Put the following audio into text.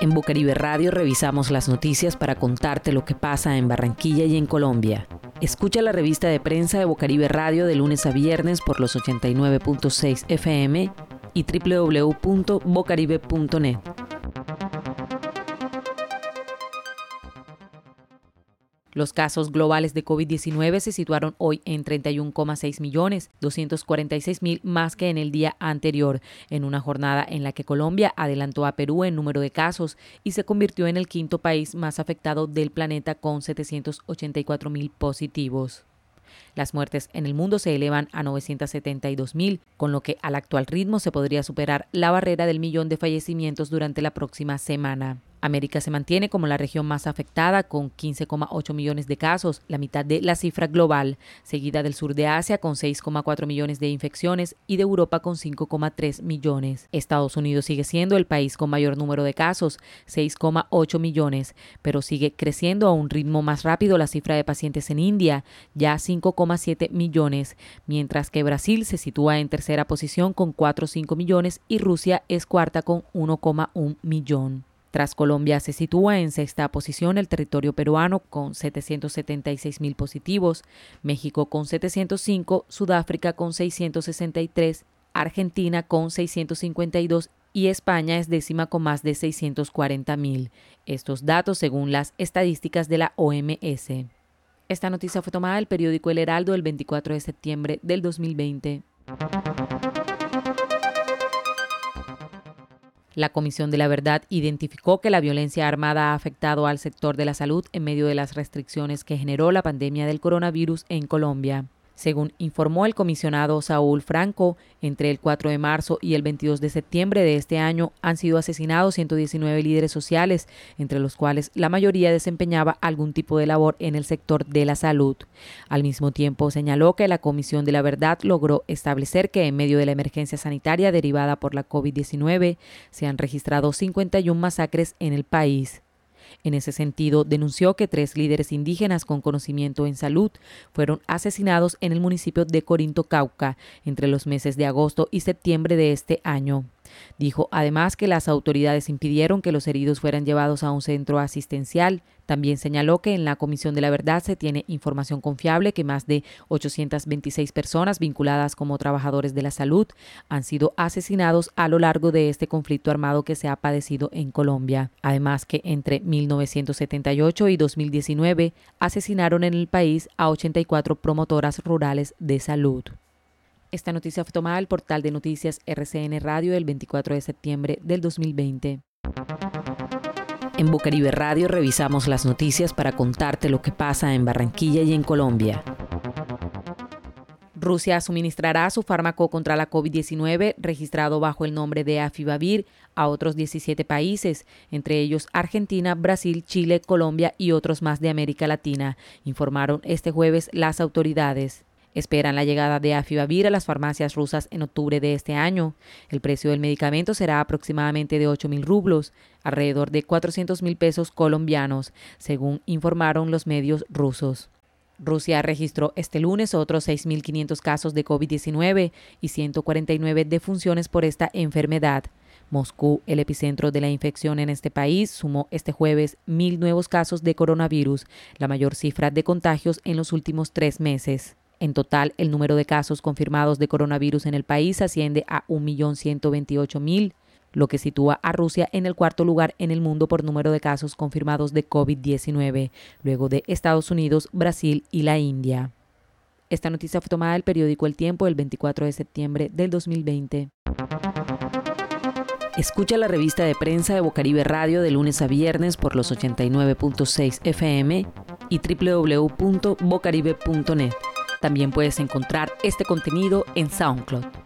En Bocaribe Radio revisamos las noticias para contarte lo que pasa en Barranquilla y en Colombia. Escucha la revista de prensa de Bocaribe Radio de lunes a viernes por los 89.6 FM y www.bocaribe.net. Los casos globales de COVID-19 se situaron hoy en 31,6 millones, 246 mil más que en el día anterior, en una jornada en la que Colombia adelantó a Perú en número de casos y se convirtió en el quinto país más afectado del planeta con 784 mil positivos. Las muertes en el mundo se elevan a 972 mil, con lo que al actual ritmo se podría superar la barrera del millón de fallecimientos durante la próxima semana. América se mantiene como la región más afectada con 15,8 millones de casos, la mitad de la cifra global, seguida del sur de Asia con 6,4 millones de infecciones y de Europa con 5,3 millones. Estados Unidos sigue siendo el país con mayor número de casos, 6,8 millones, pero sigue creciendo a un ritmo más rápido la cifra de pacientes en India, ya 5,7 millones, mientras que Brasil se sitúa en tercera posición con 4,5 millones y Rusia es cuarta con 1,1 millón. Tras Colombia se sitúa en sexta posición el territorio peruano con 776 mil positivos, México con 705, Sudáfrica con 663, Argentina con 652 y España es décima con más de 640 mil. Estos datos según las estadísticas de la OMS. Esta noticia fue tomada del periódico El Heraldo el 24 de septiembre del 2020. La Comisión de la Verdad identificó que la violencia armada ha afectado al sector de la salud en medio de las restricciones que generó la pandemia del coronavirus en Colombia. Según informó el comisionado Saúl Franco, entre el 4 de marzo y el 22 de septiembre de este año han sido asesinados 119 líderes sociales, entre los cuales la mayoría desempeñaba algún tipo de labor en el sector de la salud. Al mismo tiempo, señaló que la Comisión de la Verdad logró establecer que en medio de la emergencia sanitaria derivada por la COVID-19 se han registrado 51 masacres en el país. En ese sentido, denunció que tres líderes indígenas con conocimiento en salud fueron asesinados en el municipio de Corinto, Cauca, entre los meses de agosto y septiembre de este año. Dijo además que las autoridades impidieron que los heridos fueran llevados a un centro asistencial. También señaló que en la Comisión de la Verdad se tiene información confiable que más de 826 personas vinculadas como trabajadores de la salud han sido asesinados a lo largo de este conflicto armado que se ha padecido en Colombia. Además que entre 1978 y 2019 asesinaron en el país a 84 promotoras rurales de salud. Esta noticia fue tomada del portal de noticias RCN Radio el 24 de septiembre del 2020. En Bucaribe Radio revisamos las noticias para contarte lo que pasa en Barranquilla y en Colombia. Rusia suministrará su fármaco contra la COVID-19 registrado bajo el nombre de Afibavir a otros 17 países, entre ellos Argentina, Brasil, Chile, Colombia y otros más de América Latina, informaron este jueves las autoridades. Esperan la llegada de Afibavir a las farmacias rusas en octubre de este año. El precio del medicamento será aproximadamente de 8 mil rublos, alrededor de 400 mil pesos colombianos, según informaron los medios rusos. Rusia registró este lunes otros 6.500 casos de COVID-19 y 149 defunciones por esta enfermedad. Moscú, el epicentro de la infección en este país, sumó este jueves mil nuevos casos de coronavirus, la mayor cifra de contagios en los últimos tres meses. En total, el número de casos confirmados de coronavirus en el país asciende a 1.128.000, lo que sitúa a Rusia en el cuarto lugar en el mundo por número de casos confirmados de COVID-19, luego de Estados Unidos, Brasil y la India. Esta noticia fue tomada del periódico El Tiempo el 24 de septiembre del 2020. Escucha la revista de prensa de Bocaribe Radio de lunes a viernes por los 89.6 FM y www.bocaribe.net. También puedes encontrar este contenido en SoundCloud.